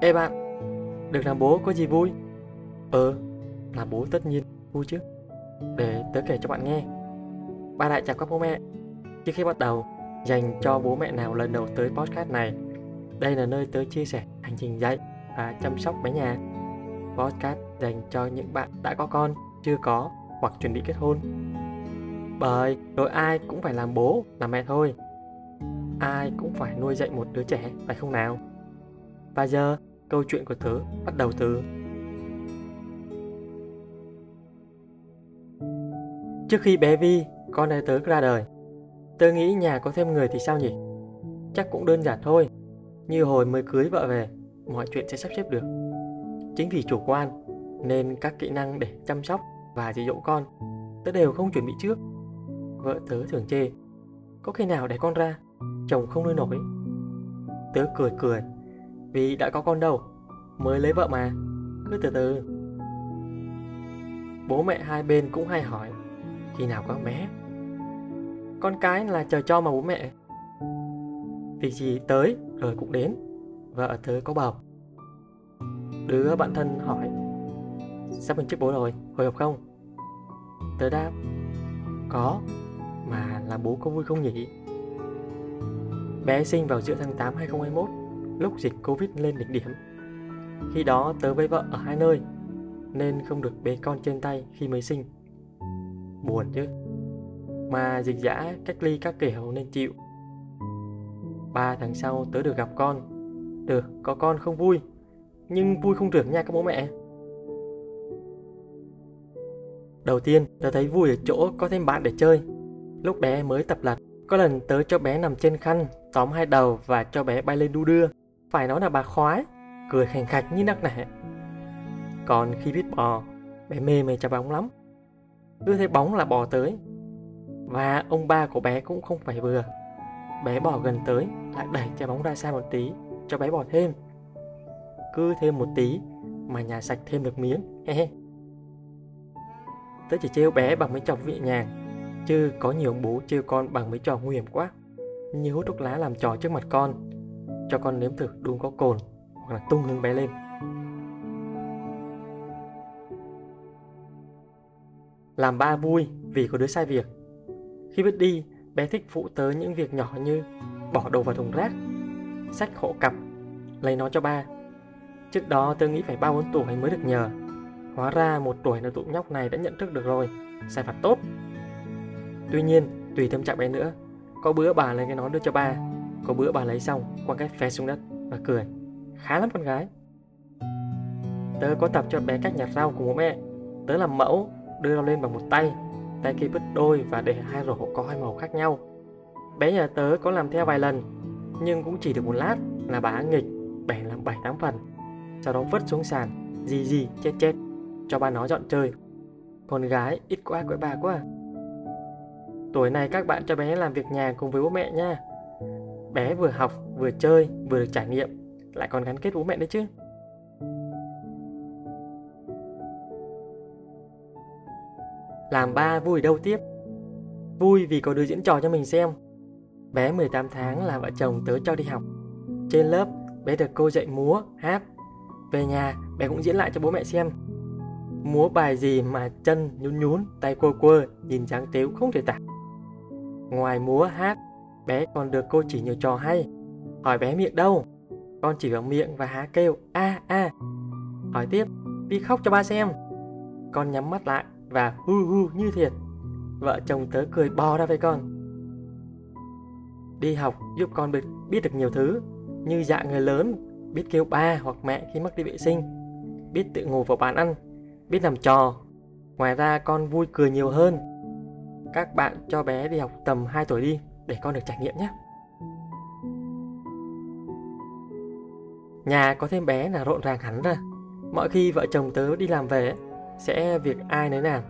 Ê bạn, được làm bố có gì vui? Ờ, làm bố tất nhiên vui chứ. Để tớ kể cho bạn nghe. Ba lại chào các bố mẹ. Trước khi bắt đầu, dành cho bố mẹ nào lần đầu tới podcast này, đây là nơi tớ chia sẻ hành trình dạy và chăm sóc bé nhà. Podcast dành cho những bạn đã có con, chưa có hoặc chuẩn bị kết hôn. Bởi rồi ai cũng phải làm bố, làm mẹ thôi. Ai cũng phải nuôi dạy một đứa trẻ, phải không nào? Và giờ, câu chuyện của tớ bắt đầu từ Trước khi bé Vi, con này tớ ra đời, tớ nghĩ nhà có thêm người thì sao nhỉ? Chắc cũng đơn giản thôi, như hồi mới cưới vợ về, mọi chuyện sẽ sắp xếp được. Chính vì chủ quan, nên các kỹ năng để chăm sóc và dạy dỗ con, tớ đều không chuẩn bị trước. Vợ tớ thường chê, có khi nào để con ra, chồng không nuôi nổi. Tớ cười cười, vì đã có con đâu, mới lấy vợ mà, cứ từ từ. Bố mẹ hai bên cũng hay hỏi, khi nào có bé? Con cái là chờ cho mà bố mẹ. Việc gì tới rồi cũng đến, vợ tớ có bầu. Đứa bạn thân hỏi, sắp mình chức bố rồi, hồi hộp không? Tớ đáp, có, mà là bố có vui không nhỉ? Bé sinh vào giữa tháng 8 2021, lúc dịch Covid lên đỉnh điểm. Khi đó tớ với vợ ở hai nơi, nên không được bế con trên tay khi mới sinh. Buồn chứ. Mà dịch giã cách ly các kiểu nên chịu. Ba tháng sau tớ được gặp con. Được, có con không vui, nhưng vui không được nha các bố mẹ. Đầu tiên, tớ thấy vui ở chỗ có thêm bạn để chơi. Lúc bé mới tập lật, có lần tớ cho bé nằm trên khăn, tóm hai đầu và cho bé bay lên đu đưa. Phải nói là bà khoái, cười khành khạch như nắc nẻ. Còn khi biết bò, bé mê mê cho bóng lắm. Cứ thấy bóng là bò tới. Và ông ba của bé cũng không phải vừa. Bé bò gần tới, lại đẩy trái bóng ra xa một tí, cho bé bò thêm. Cứ thêm một tí, mà nhà sạch thêm được miếng. He he. Tớ chỉ trêu bé bằng mấy trò nhẹ nhàng Chứ có nhiều bố trêu con bằng mấy trò nguy hiểm quá như hút thuốc lá làm trò trước mặt con. Cho con nếm thử đun có cồn Hoặc là tung hứng bé lên. Làm ba vui vì có đứa sai việc. Khi biết đi, bé thích phụ tớ những việc nhỏ như Bỏ đồ vào thùng rác Sách hộ cặp Lấy nó cho ba. Trước đó tớ nghĩ phải ba bốn tuổi mới được nhờ. Hóa ra một tuổi là tụi nhóc này đã nhận thức được rồi Sai phạt tốt. Tuy nhiên, tùy tâm trạng bé nữa có bữa bà lấy cái nón đưa cho ba Có bữa bà lấy xong, quăng cái phe xuống đất Và cười. Khá lắm con gái. Tớ có tập cho bé cách nhặt rau cùng bố mẹ. Tớ làm mẫu, đưa rau lên bằng một tay. Tay kia bứt đôi và để hai rổ có hai màu khác nhau. Bé nhà tớ có làm theo vài lần Nhưng cũng chỉ được một lát là bà nghịch Bẻ làm bảy tám phần. Sau đó vứt xuống sàn Gì gì chết chết cho ba nó dọn chơi. Con gái ít quá quậy bà quá. Tuổi này các bạn cho bé làm việc nhà cùng với bố mẹ nha. Bé vừa học, vừa chơi, vừa được trải nghiệm, lại còn gắn kết bố mẹ đấy chứ. Làm ba vui đâu tiếp? Vui vì có đứa diễn trò cho mình xem. Bé 18 tháng là vợ chồng tớ cho đi học. Trên lớp, bé được cô dạy múa, hát. Về nhà, bé cũng diễn lại cho bố mẹ xem múa bài gì mà chân nhún nhún, tay quơ quơ, nhìn dáng tếu không thể tả. Ngoài múa hát, bé còn được cô chỉ nhiều trò hay. Hỏi bé miệng đâu? Con chỉ vào miệng và há kêu a a. Hỏi tiếp, đi khóc cho ba xem. Con nhắm mắt lại và hu hu như thiệt. Vợ chồng tớ cười bò ra với con. Đi học giúp con biết, được nhiều thứ, như dạng người lớn, biết kêu ba hoặc mẹ khi mắc đi vệ sinh, biết tự ngủ vào bàn ăn biết làm trò. Ngoài ra con vui cười nhiều hơn. Các bạn cho bé đi học tầm 2 tuổi đi để con được trải nghiệm nhé. Nhà có thêm bé là rộn ràng hẳn ra. Mọi khi vợ chồng tớ đi làm về sẽ việc ai nấy làm.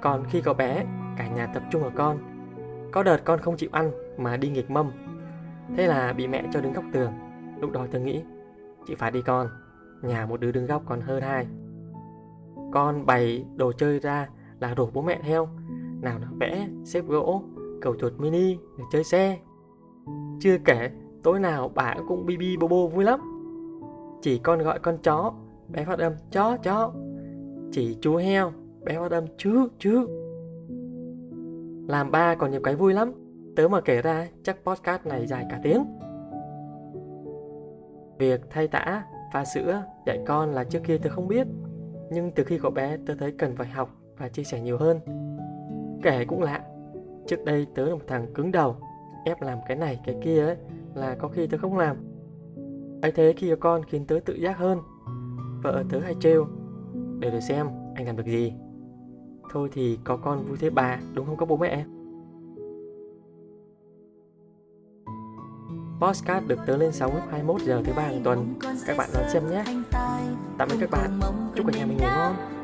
Còn khi có bé, cả nhà tập trung vào con. Có đợt con không chịu ăn mà đi nghịch mâm. Thế là bị mẹ cho đứng góc tường. Lúc đó tớ nghĩ, chị phải đi con, nhà một đứa đứng góc còn hơn hai. Con bày đồ chơi ra là rủ bố mẹ theo nào là vẽ, xếp gỗ, cầu chuột mini để chơi xe Chưa kể, tối nào bà cũng bi bi bô bô vui lắm. Chỉ con gọi con chó, bé phát âm chó chó. Chỉ chú heo, bé phát âm chứ chứ. Làm ba còn nhiều cái vui lắm. Tớ mà kể ra chắc podcast này dài cả tiếng. Việc thay tã, pha sữa, dạy con là trước kia tớ không biết. Nhưng từ khi có bé tớ thấy cần phải học và chia sẻ nhiều hơn. Kể cũng lạ, trước đây tớ là một thằng cứng đầu, ép làm cái này cái kia ấy là có khi tớ không làm. ấy thế khi có con khiến tớ tự giác hơn. Vợ tớ hay trêu, để được xem anh làm được gì. Thôi thì có con vui thế bà, đúng không các bố mẹ? Postcard được tớ lên sóng lúc 21 giờ thứ ba hàng tuần. Các bạn đón xem nhé. Tạm biệt các bạn. Chúc cả nhà mình ngủ ngon.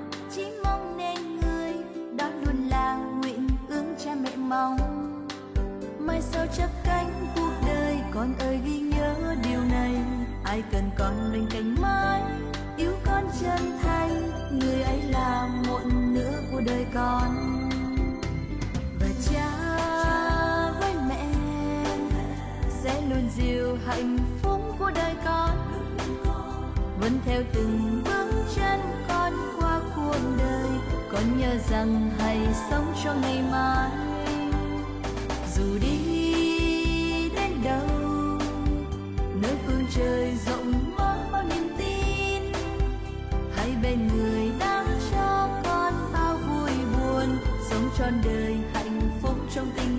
Chắp cánh cuộc đời. Con ơi, ghi nhớ điều này. Ai cần con bên cạnh mãi? Yêu con chân thành. Người ấy là một nửa của đời con. Và cha với mẹ sẽ luôn dìu hạnh phúc của đời con. Vẫn theo từng bước chân con qua cuộc đời. Con nhớ rằng hãy sống cho ngày mai. Dù đi con đời hạnh phúc trong tình